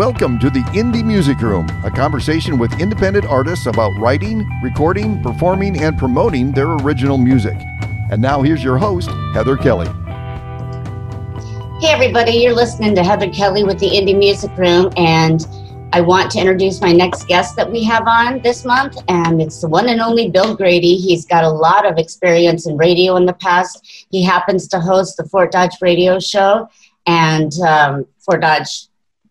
Welcome to the Indie Music Room, a conversation with independent artists about writing, recording, performing, and promoting their original music. And now here's your host, Heather Kelly. Hey, everybody, you're listening to Heather Kelly with the Indie Music Room, and I want to introduce my next guest that we have on this month, and it's the one and only Bill Grady. He's got a lot of experience in radio in the past. He happens to host the Fort Dodge Radio Show and um, Fort Dodge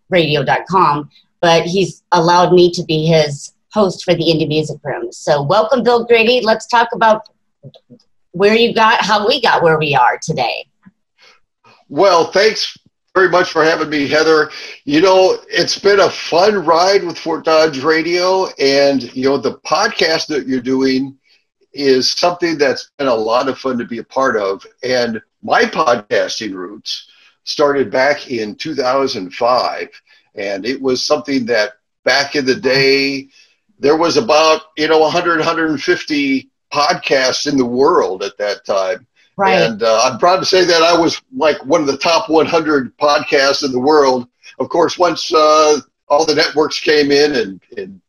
radio.com, but he's allowed me to be his host for the Indie Music Room. So, welcome, Bill Grady. Let's talk about where you got, how we got where we are today. Well, thanks very much for having me, Heather. You know, it's been a fun ride with Fort Dodge Radio, and you know, the podcast that you're doing is something that's been a lot of fun to be a part of. And my podcasting roots started back in 2005 and it was something that back in the day there was about you know 100 150 podcasts in the world at that time. Right. And uh, i'm proud to say that i was like one of the top 100 podcasts in the world. Of course once uh, all the networks came in and, and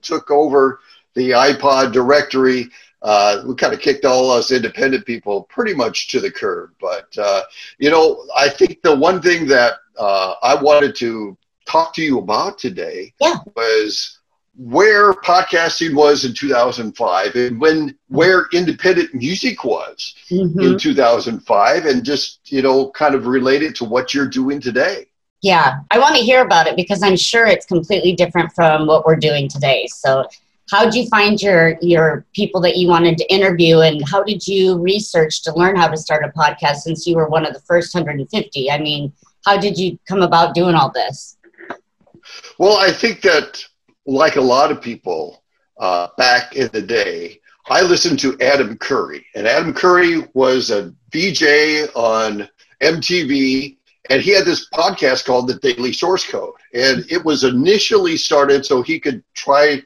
took over the ipod directory uh, we kind of kicked all us independent people pretty much to the curb. But, uh, you know, I think the one thing that uh, I wanted to talk to you about today yeah. was where podcasting was in 2005 and when where independent music was mm-hmm. in 2005 and just you know kind of related to what you're doing today yeah i want to hear about it because i'm sure it's completely different from what we're doing today so how did you find your your people that you wanted to interview? And how did you research to learn how to start a podcast since you were one of the first 150 i mean how did you come about doing all this? Well, I think that, like a lot of people uh, back in the day, I listened to Adam Curry, and Adam Curry was a VJ on MTV, and he had this podcast called The Daily Source Code, and it was initially started so he could try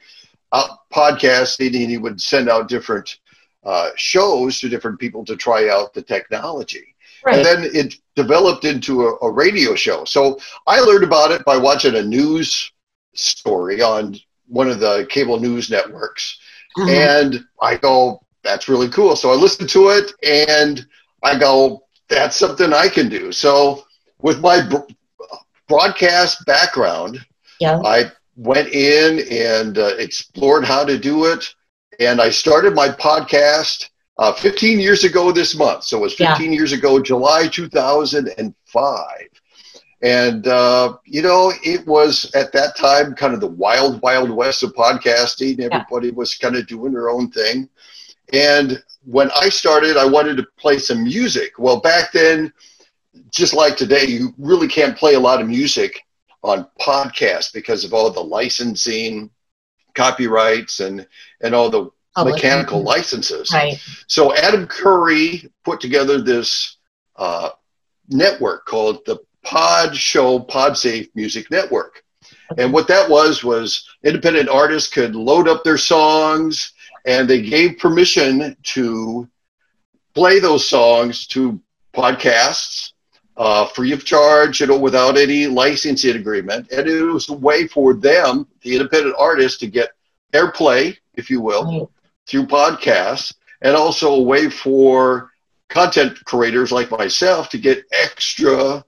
out podcasting, and he would send out different uh, shows to different people to try out the technology. Right. And then it developed into a, a, radio show. So I learned about it by watching a news story on one of the cable news networks. Mm-hmm. And I go, that's really cool. So I listened to it and I go, that's something I can do. So with my broadcast background, yeah. I went in and uh, explored how to do it. And I started my podcast uh, 15 years ago this month. So it was 15 yeah. years ago, July 2005. And, uh, you know, it was at that time kind of the wild, wild west of podcasting. Everybody yeah. was kind of doing their own thing. And when I started, I wanted to play some music. Well, back then, just like today, you really can't play a lot of music on podcasts because of all the licensing, copyrights, and, and all the mechanical licenses. Right. So Adam Curry put together this uh, network called the Pod Show PodSafe Music Network. Okay. And what that was was independent artists could load up their songs and they gave permission to play those songs to podcasts uh, free of charge, you know, without any licensing agreement. And it was a way for them, the independent artists, to get airplay, if you will, right through podcasts and also a way for content creators like myself to get extra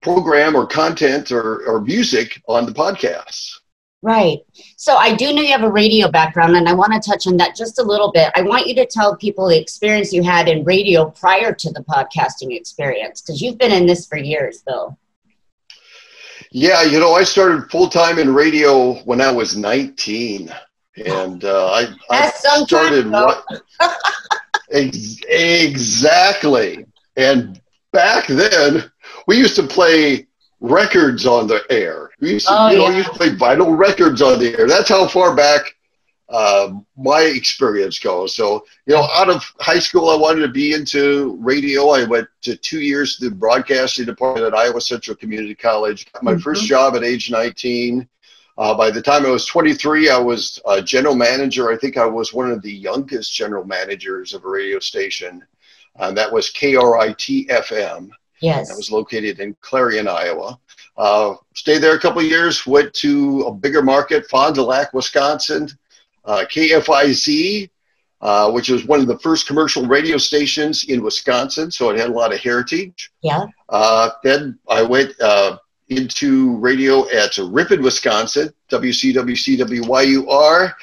program or content or, or music on the podcasts. Right. So I do know you have a radio background, and I want to touch on that just a little bit. I want you to tell people the experience you had in radio prior to the podcasting experience, because you've been in this for years, Bill. Yeah, you know, I started full time in radio when I was 19 and uh, I, I started what ex- exactly. And back then, we used to play records on the air. We used to, oh, you know, yeah. used to play vinyl records on the air. That's how far back uh, my experience goes. So, you know, out of high school, I wanted to be into radio. I went to two years to the broadcasting department at Iowa Central Community College. Got my mm-hmm. first job at age 19. Uh, by the time I was 23, I was a general manager. I think I was one of the youngest general managers of a radio station. Uh, that was KRIT FM. Yes. That was located in Clarion, Iowa. Uh, stayed there a couple of years. Went to a bigger market, Fond du Lac, Wisconsin. Uh, KFIZ, uh, which was one of the first commercial radio stations in Wisconsin, so it had a lot of heritage. Yeah. Uh, then I went uh, into radio at Ripon, Wisconsin, WCWCWYUR.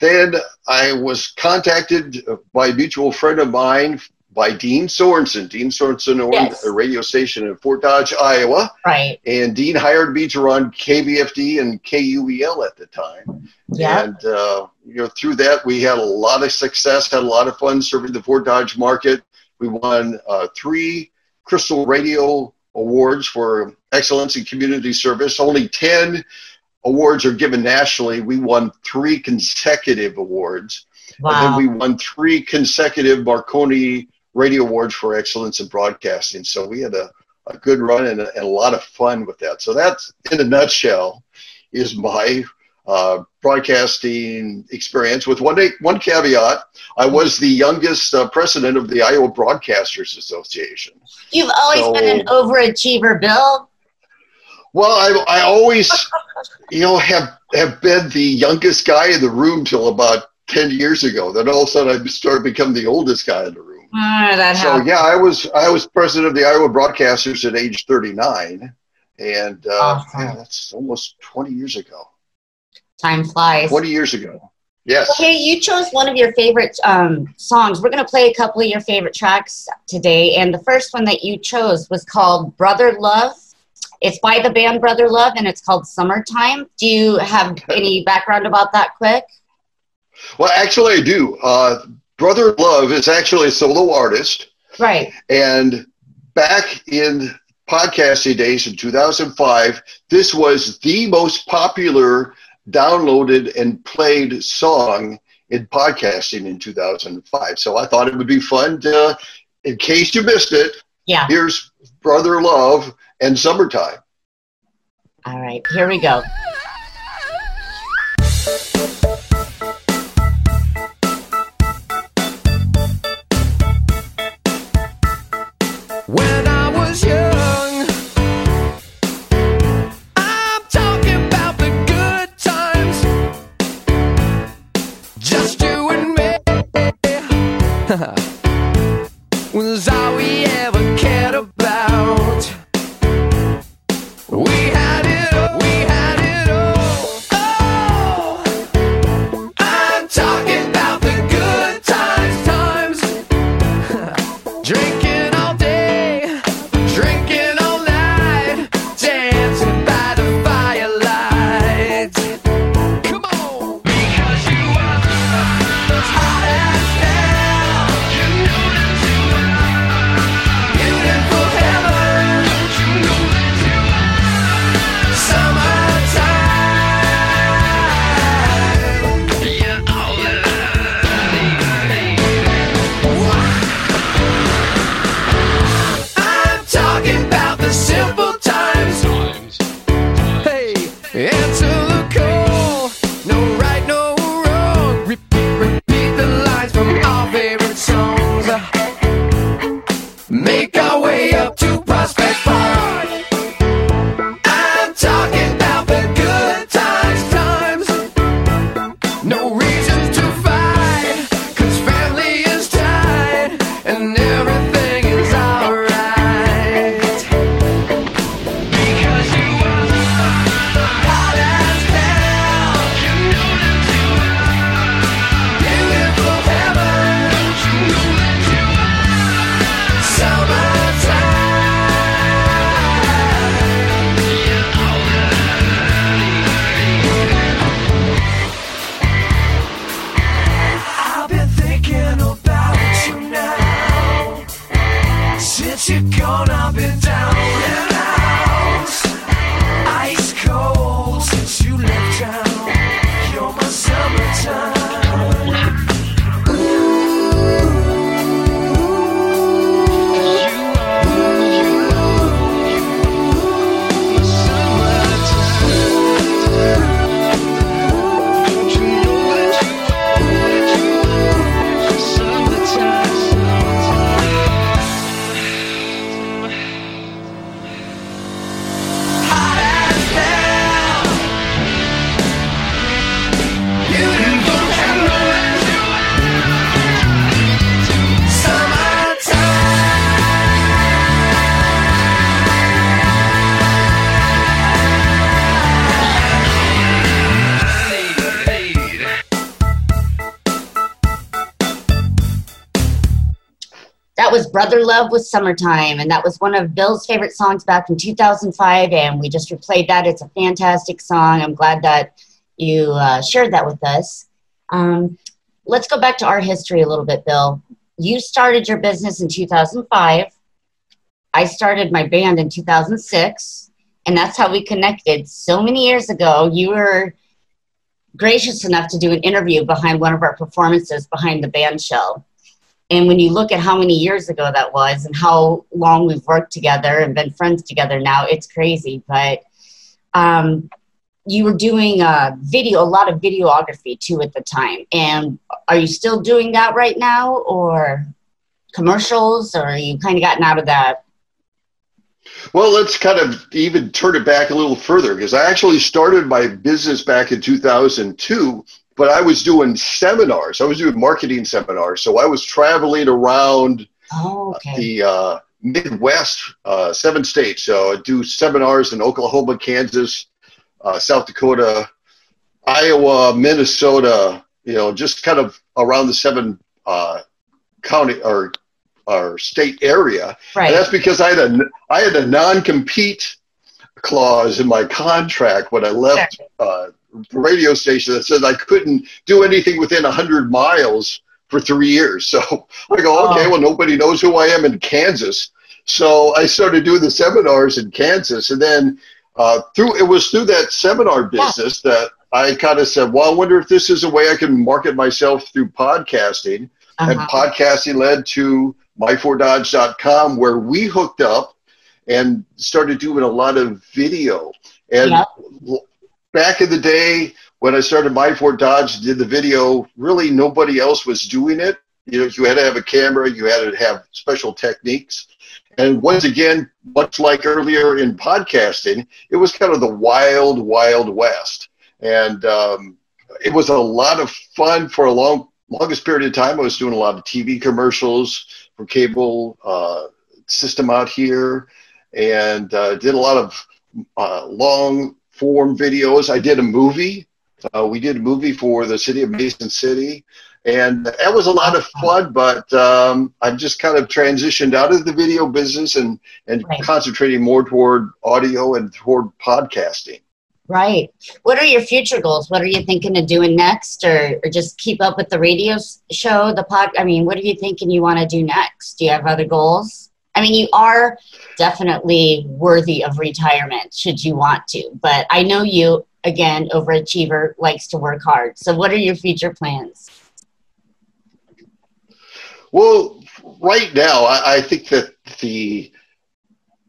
Then I was contacted by a mutual friend of mine by Dean Sorensen. Dean Sorensen owned Yes. a radio station in Fort Dodge, Iowa, Right. and Dean hired me to run KVFD and KUEL at the time. Yeah. And uh, you know, through that, we had a lot of success, had a lot of fun serving the Fort Dodge market. We won uh, three Crystal Radio Awards for excellence in community service. Only ten awards are given nationally. We won three consecutive awards. And Wow. then we won three consecutive Marconi Radio Awards for excellence in broadcasting. So we had a, a good run and a, and a lot of fun with that. So that's, in a nutshell, is my uh, broadcasting experience. With one day, one caveat, I was the youngest uh, president of the Iowa Broadcasters Association. You've always So- been an overachiever, Bill. Well, I, I always, you know, have have been the youngest guy in the room till about ten years ago. Then all of a sudden, I started becoming the oldest guy in the room. Ah, that So happens. yeah, I was I was president of the Iowa Broadcasters at age thirty nine, and uh, Awesome. yeah, that's almost twenty years ago. Time flies. Twenty years ago. Yes. Okay, you chose one of your favorite um, songs. We're going to play a couple of your favorite tracks today. And the first one that you chose was called Brother Love. It's by the band Brother Love and it's called Summertime. Do you have any background about that quick? Well, actually, I do. Uh, Brother Love is actually a solo artist. Right. And back in podcasting days in 2005, this was the most popular downloaded and played song in podcasting in 2005. So I thought it would be fun to, in case you missed it, Yeah. here's Brother Love and Summertime. All right, here we go. Our way up to Brother Love with Summertime, and that was one of Bill's favorite songs back in 2005, and we just replayed that. It's a fantastic song. I'm glad that you uh, shared that with us. Um, let's go back to our history a little bit, Bill. You started your business in 2005. I started my band in 2006, and that's how we connected. So many years ago, you were gracious enough to do an interview behind one of our performances behind the band shell. And when you look at how many years ago that was and how long we've worked together and been friends together now, it's crazy. But um, you were doing a video, a lot of videography too at the time. And are you still doing that right now or commercials or you kind of gotten out of that? Well, let's kind of even turn it back a little further because I actually started my business back in 2002, but I was doing seminars. I was doing marketing seminars. So I was traveling around Oh, okay. the uh, Midwest, uh, seven states. So I do seminars in Oklahoma, Kansas, uh, South Dakota, Iowa, Minnesota. You know, just kind of around the seven uh, county or or state area. right. And that's because I had a I had a non compete clause in my contract when I left uh, the radio station that said I couldn't do anything within 100 miles for three years. So I go, okay, well, nobody knows who I am in Kansas. So I started doing the seminars in Kansas. And then uh, through it was through that seminar business that I kind of said, well, I wonder if this is a way I can market myself through podcasting. And Uh-huh. podcasting led to my4dodge.com where we hooked up and started doing a lot of video. And Yep. Back in the day when I started My Fort Dodge, did the video, really nobody else was doing it. You know, you had to have a camera, you had to have special techniques. And once again, much like earlier in podcasting, it was kind of the wild, wild west. And um, it was a lot of fun for a long, longest period of time. I was doing a lot of TV commercials for cable uh, system out here, and uh, did a lot of uh, long form videos. I did a movie. Uh, we did a movie for the city of Mason City, and that was a lot of fun. But um, I've just kind of transitioned out of the video business and and Right. concentrating more toward audio and toward podcasting. Right. What are your future goals? What are you thinking of doing next, or, or just keep up with the radio show, the pod? I mean, what are you thinking you want to do next? Do you have other goals? I mean, you are definitely worthy of retirement should you want to, but I know you, again, overachiever, likes to work hard. So, what are your future plans? Well, right now, I, I think that the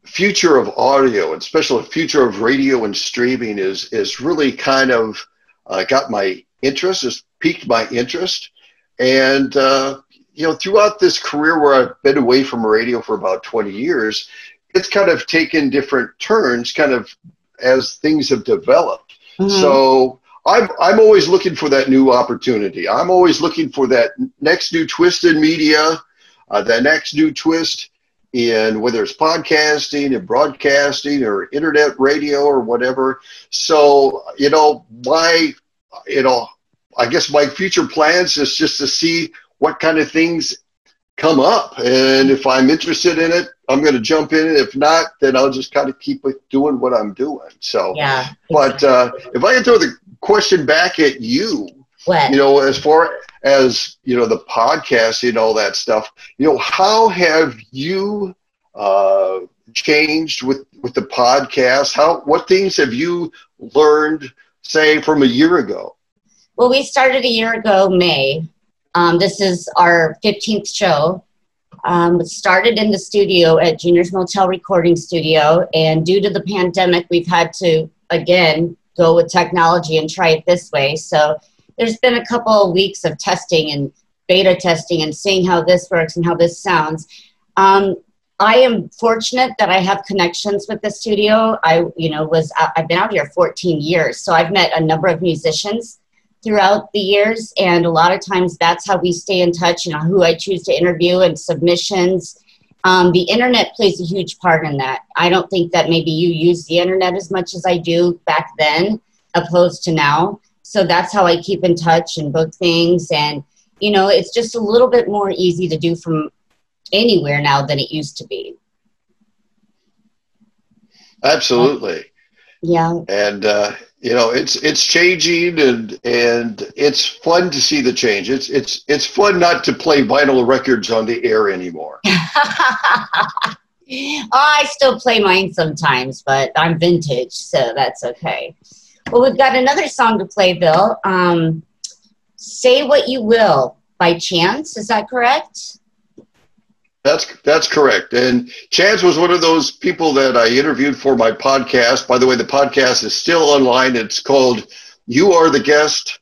future of audio, and especially the future of radio and streaming, is is really kind of uh, got my interest, has piqued my interest, and uh, you know, throughout this career where I've been away from radio for about twenty years, it's kind of taken different turns, kind of as things have developed. Mhm. So I'm I'm always looking for that new opportunity. I'm always looking for that next new twist in media, uh, that next new twist in whether it's podcasting and broadcasting or internet radio or whatever. So you know my you know I guess my future plans is just to see what kind of things come up and if I'm interested in it, I'm going to jump in. If not, then I'll just kind of keep doing what I'm doing. So yeah. but uh, if I can throw the question back at you, what? you know, as far as you know, the podcast and all that stuff, you know, how have you uh, changed with with the podcast? How what things have you learned, say, from a year ago? Well, we started a year ago, May. Um, this is our 15th show. Um, started in the studio at Junior's Motel Recording Studio, and due to the pandemic, we've had to again go with technology and try it this way. So there's been a couple of weeks of testing and beta testing and seeing how this works and how this sounds. Um, I am fortunate that I have connections with the studio. I, you know, was I've been out here 14 years, so I've met a number of musicians throughout the years and a lot of times that's how we stay in touch you know who i choose to interview and submissions um, the internet plays a huge part in that i don't think that maybe you use the internet as much as i do back then opposed to now so that's how i keep in touch and book things and you know it's just a little bit more easy to do from anywhere now than it used to be. Absolutely. Yeah. and uh, you know it's it's changing and and it's fun to see the change it's it's it's fun not to play vinyl records on the air anymore I still play mine sometimes, but I'm vintage, so that's okay. Well, we've got another song to play, Bill. Um, Say What You Will by Chance, is that correct? That's that's correct. And chance was one of those people that i interviewed for my podcast. By the way the podcast is still online. It's called you are the guest.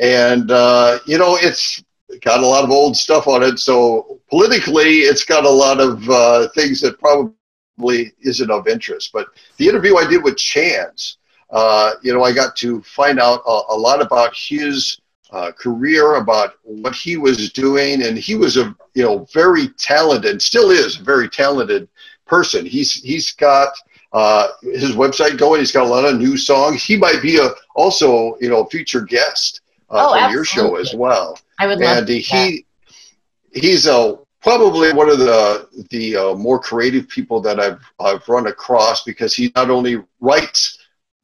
And uh, you know it's got a lot of old stuff on it. So politically it's got a lot of uh, things that probably isn't of interest. But the interview i did with chance uh, you know i got to find out a, a lot about his uh, career about what he was doing and he was a you know very talented still is a very talented person he's he's got uh, his website going he's got a lot of new songs he might be a also you know a future guest uh, Oh, for your show as well I would love and to. he he's a probably one of the the uh, more creative people that I've I've run across because he not only writes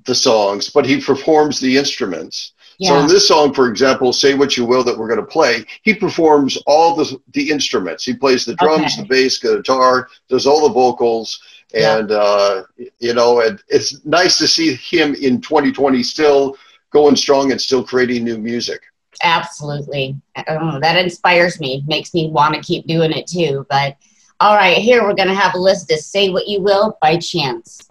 the songs but he performs the instruments. So Yeah. in this song, for example, "Say What You Will" that we're going to play, he performs all the the instruments. He plays the drums, Okay. the bass, guitar, does all the vocals, Yeah. and uh, you know, and it's nice to see him in 2020 still going strong and still creating new music. Absolutely. Oh, that inspires me, makes me want to keep doing it too. But all right, here we're going to have a list of Say What You Will by Chance.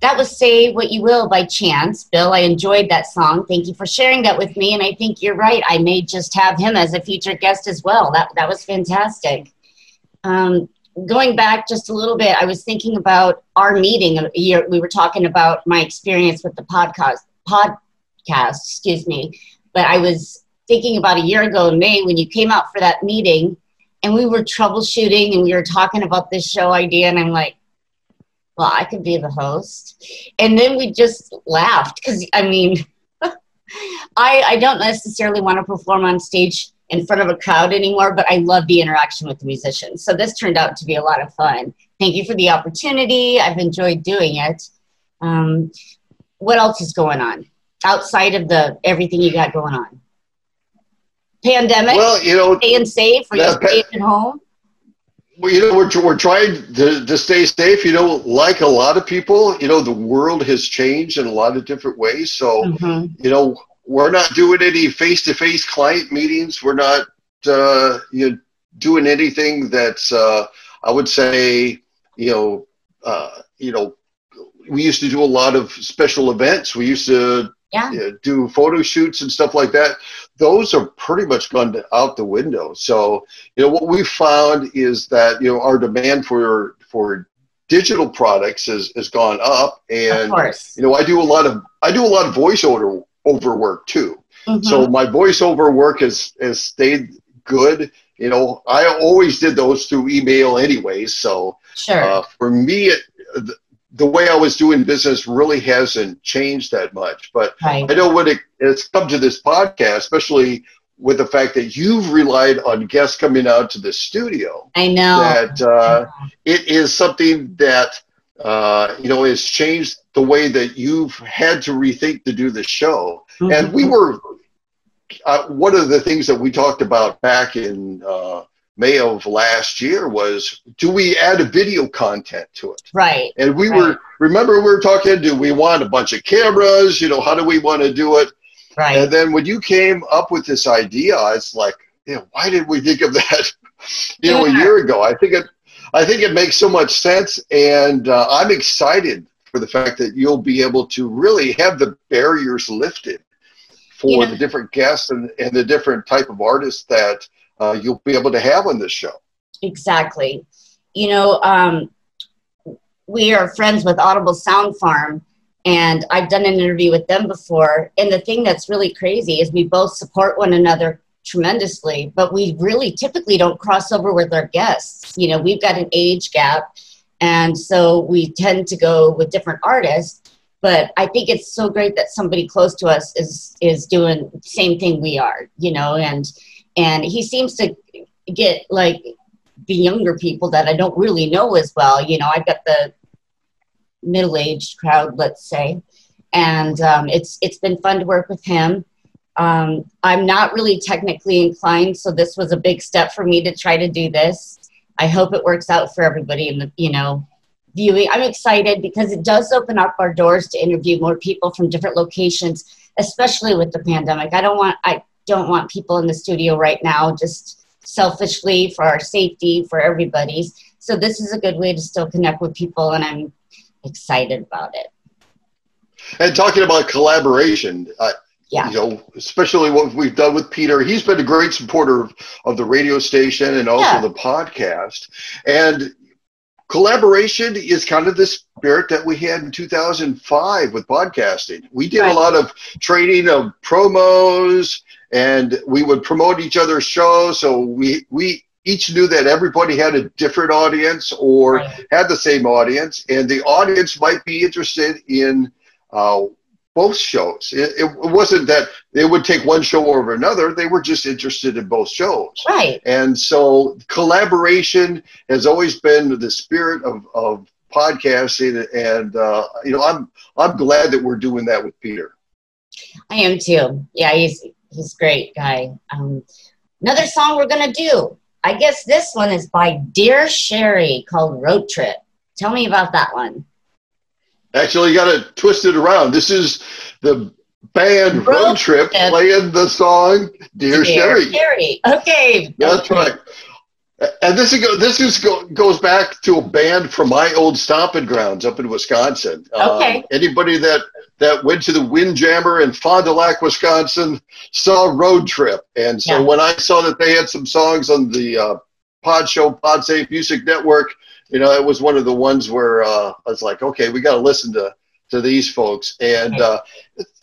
That was Say What You Will by Chance. Bill, I enjoyed that song. Thank you for sharing that with me. And I think you're right. I may just have him as a future guest as well. That, that was fantastic. Um, going back just a little bit, I was thinking about our meeting. We were talking about my experience with the podcast, podcast, excuse me. But I was thinking about a year ago in May when you came out for that meeting and we were troubleshooting and we were talking about this show idea. And I'm like, well, I could be the host. And then we just laughed because, I mean, I, I don't necessarily want to perform on stage in front of a crowd anymore, but I love the interaction with the musicians. So this turned out to be a lot of fun. Thank you for the opportunity. I've enjoyed doing it. Um, what else is going on outside of the everything you got going on? Pandemic. Well, you know, staying safe. or just staying at home? Well, you know, we're, we're trying to, to stay safe. You know, like a lot of people, you know, the world has changed in a lot of different ways. So, Mhm. you know, we're not doing any face to face client meetings. We're not, uh, you know, doing anything that's, uh, I would say, you know, uh, you know, we used to do a lot of special events. We used to Yeah. you know, do photo shoots and stuff like that. Those are pretty much gone to- out the window. So, you know, what we found is that you know our demand for for digital products has, has gone up, and you know, I do a lot of I do a lot of voiceover over work too. Mhm. So my voiceover work has has stayed good. You know, I always did those through email anyways. So sure. uh, for me, it, the, way I was doing business really hasn't changed that much. But right. I know when it, it's come to this podcast, especially with the fact that you've relied on guests coming out to the studio, I know. that uh, it is something that uh, you know has changed the way that you've had to rethink to do the show. And we Mhm. were uh, one of the things that we talked about back in uh, May of last year was do we add a video content to it? right. And we Right. were remember we were talking. Do we want a bunch of cameras? You know, how do we want to do it? Right. And then when you came up with this idea, it's like, you know, why did we think of that? You know, a year ago. I think it, I think it makes so much sense, and uh, I'm excited for the fact that you'll be able to really have the barriers lifted for You know- the different guests and, and the different type of artists that uh, you'll be able to have on this show. Exactly. You know, um, we are friends with Audible Sound Farm, and I've done an interview with them before. And the thing that's really crazy is we both support one another tremendously, but we really typically don't cross over with our guests. You know, we've got an age gap, and so we tend to go with different artists. But I think it's so great that somebody close to us is is doing the same thing we are. You know, and and he seems to get like the younger people that I don't really know as well. You know, I've got the middle-aged crowd, let's say, and um, it's it's been fun to work with him. Um, I'm not really technically inclined, so this was a big step for me to try to do this. I hope it works out for everybody in the you know viewing. I'm excited because it does open up our doors to interview more people from different locations, especially with the pandemic. I don't want I don't want people in the studio right now just selfishly for our safety for everybody's. So this is a good way to still connect with people, and I'm excited about it. And talking about collaboration, uh, Yeah. you know, especially what we've done with Peter, he's been a great supporter of, of the radio station and also Yeah. the podcast. And collaboration is kind of the spirit that we had in 2005 with podcasting. We did Right. a lot of training of promos and we would promote each other's shows. So we, we each knew that everybody had a different audience or Right. had the same audience and the audience might be interested in uh, both shows. It, it wasn't that they would take one show over another. They were just interested in both shows. Right. And so collaboration has always been the spirit of, of podcasting. And, uh, you know, I'm, I'm glad that we're doing that with Peter. I am too. Yeah, he's he's great guy. Um, another song we're gonna do. I guess this one is by Dear Sherry called Road Trip. Tell me about that one. Actually, you got to twist it around. This is the band Road Road Trip Trip. playing the song Dear, Sherry. Sherry. Okay. That's right. And this is go, this is go, goes back to a band from my old stomping grounds up in Wisconsin. Okay. Um, anybody that that went to the Windjammer in Fond du Lac, Wisconsin, saw Road Trip, and so Yeah. when I saw that they had some songs on the uh, Pod Show Pod Safe Music Network, you know, it was one of the ones where uh, I was like, okay, we got to listen to to these folks, and uh,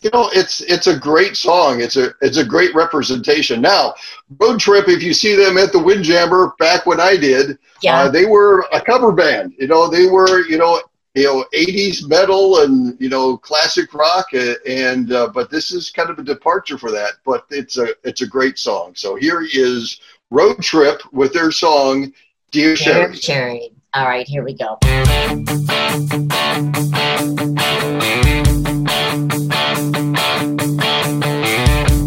you know, it's it's a great song. It's a it's a great representation. Now, Road Trip, if you see them at the Windjammer back when I did, Yeah. uh, they were a cover band. You know, they were you know you know 80s metal and you know classic rock, and uh, but this is kind of a departure for that. But it's a it's a great song. So here is Road Trip with their song Dear Dear Sherry. All right, here we go.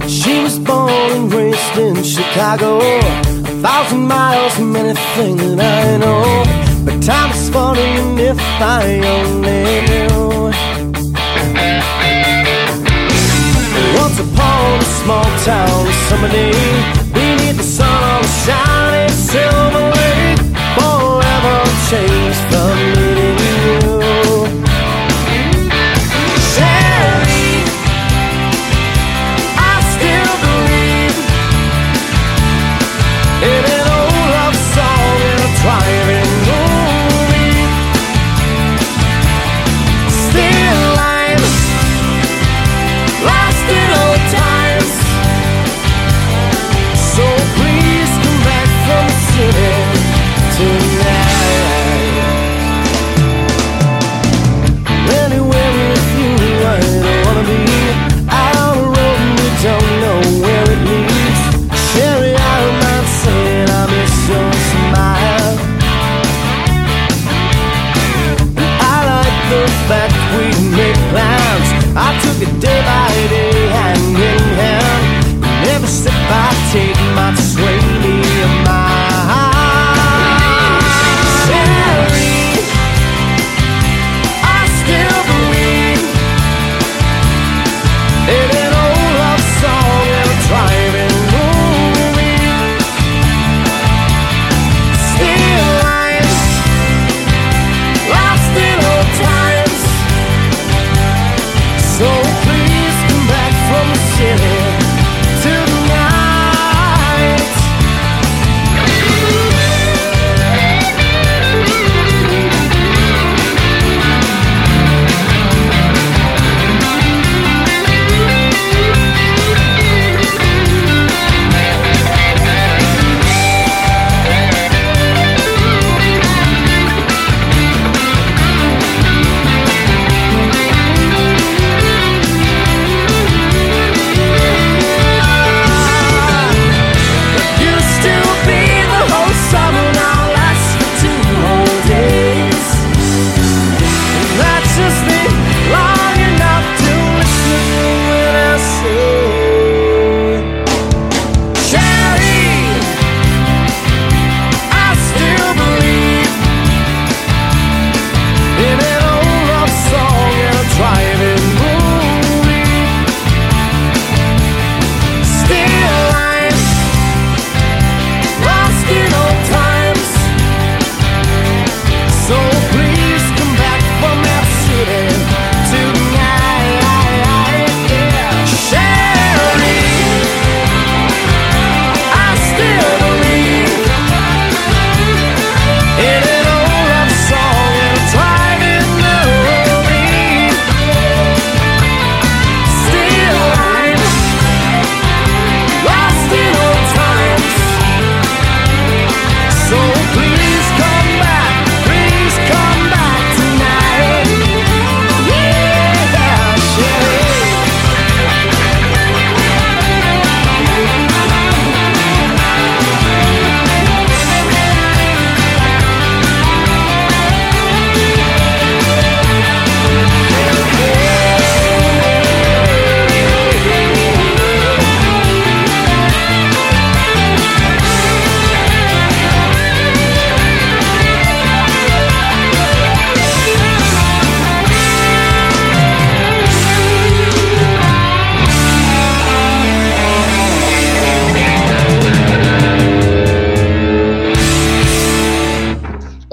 She was born and raised in Chicago. A thousand miles from anything that I know. But time is funny, and if I only knew. Once upon a small town, summer day, beneath the sun on a shiny silver lake, forever changed from meeting you. Sherry, I still believe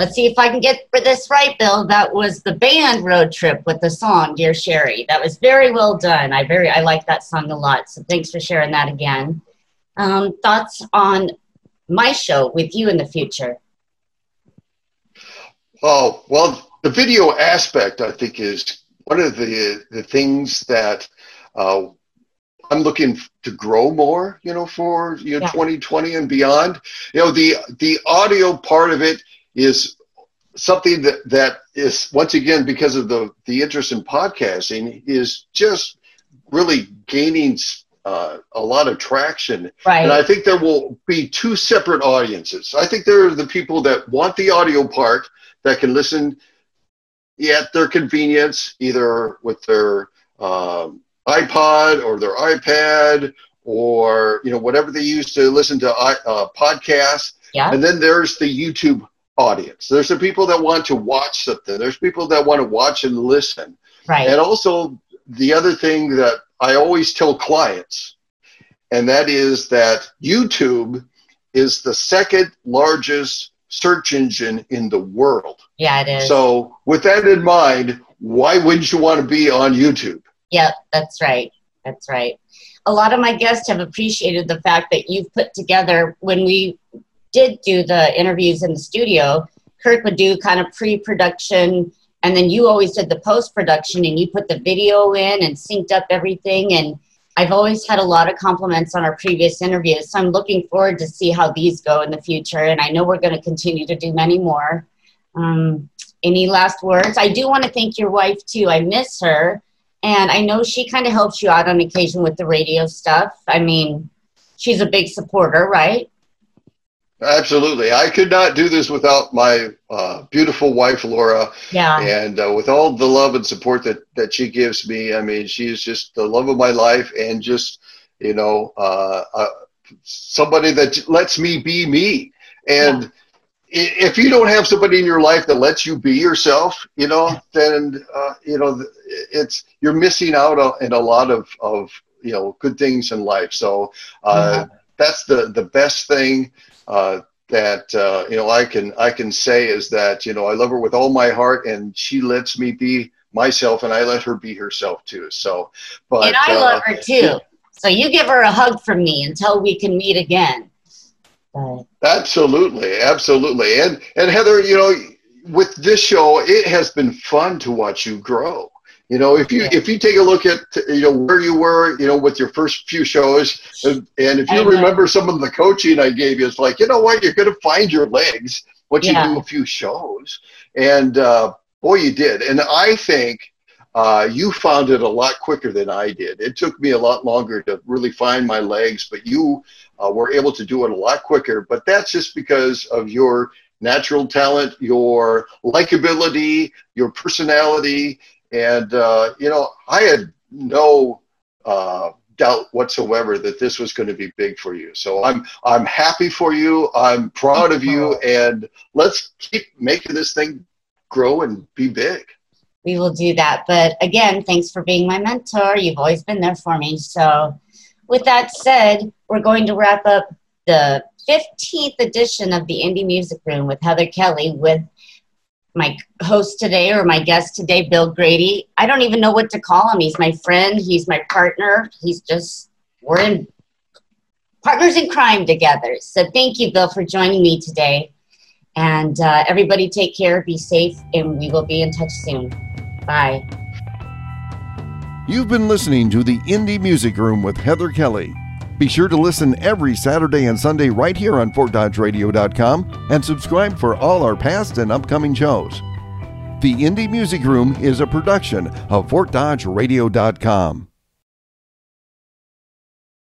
see if I can get for this right, Bill. That was the band road trip with the song "Dear Sherry." That was very well done. I very I like that song a lot. So thanks for sharing that again. Um, thoughts on my show with you in the future? Oh well, the video aspect I think is one of the the things that uh, I'm looking to grow more. You know, for you know Yeah. 2020 and beyond. You know, the the audio part of it is something that that is once again because of the the interest in podcasting is just really gaining uh, a lot of traction Right. and I think there will be two separate audiences. I think there are the people that want the audio part that can listen at their convenience, either with their um, iPod or their iPad or you know whatever they use to listen to uh, podcasts. yeah. And then there's the YouTube audience. There's the people that want to watch something. There's people that want to watch and listen. Right. And also, the other thing that I always tell clients, and that is that YouTube is the second largest search engine in the world. yeah, it is. So, with that in mind, why wouldn't you want to be on YouTube? Yep, that's right. That's right. A lot of my guests have appreciated the fact that you've put together when we did do the interviews in the studio, Kirk would do kind of pre production and then you always did the post production and you put the video in and synced up everything and I've always had a lot of compliments on our previous interviews. So I'm looking forward to see how these go in the future and I know we're going to continue to do many more. Um, any last words? I do want to thank your wife too. I miss her. And I know she kind of helps you out on occasion with the radio stuff. I mean, she's a big supporter, right? Absolutely. I could not do this without my uh, beautiful wife, Laura. Yeah. and uh, with all the love and support that that she gives me i mean she's just the love of my life and just you know uh, uh, somebody that lets me be me and i if you don't have somebody in your life that lets you be yourself you know then uh, you know it's you're missing out on, in a lot of of you know good things in life so uh, that's the the best thing uh, that uh, you know I can I can say is that you know I love her with all my heart, and she lets me be myself, and I let her be herself too. So, but and I uh, love her too. So you give her a hug from me until we can meet again. But Absolutely, absolutely, and and Heather, you know, with this show, it has been fun to watch you grow. You know, if you Yeah. if you take a look at you know where you were, you know, with your first few shows, and, and if you remember some of the coaching I gave you, it's like you know what, you're going to find your legs once Yeah. you do a few shows, and uh, boy, you did. And I think uh, you found it a lot quicker than I did. It took me a lot longer to really find my legs, but you uh, were able to do it a lot quicker. But that's just because of your natural talent, your likability, your personality, and uh, you know, I had no uh, doubt whatsoever that this was going to be big for you. So I'm I'm happy for you. I'm proud of you, and let's keep making this thing grow and be big. we will do that. But again, thanks for being my mentor. You've always been there for me. So, with that said, we're going to wrap up the 15th edition of the Indie Music Room with Heather Kelly with my host today or my guest today, Bill Grady. I don't even know what to call him. He's my friend, he's my partner. He's just, we're in partners in crime together. So, thank you, Bill, for joining me today. And uh, everybody take care, be safe, and we will be in touch soon. Bye. You've been listening to the Indie Music Room with Heather Kelly. Be sure to listen every Saturday and Sunday right here on FortDodgeRadio.com and subscribe for all our past and upcoming shows. The Indie Music Room is a production of FortDodgeRadio.com.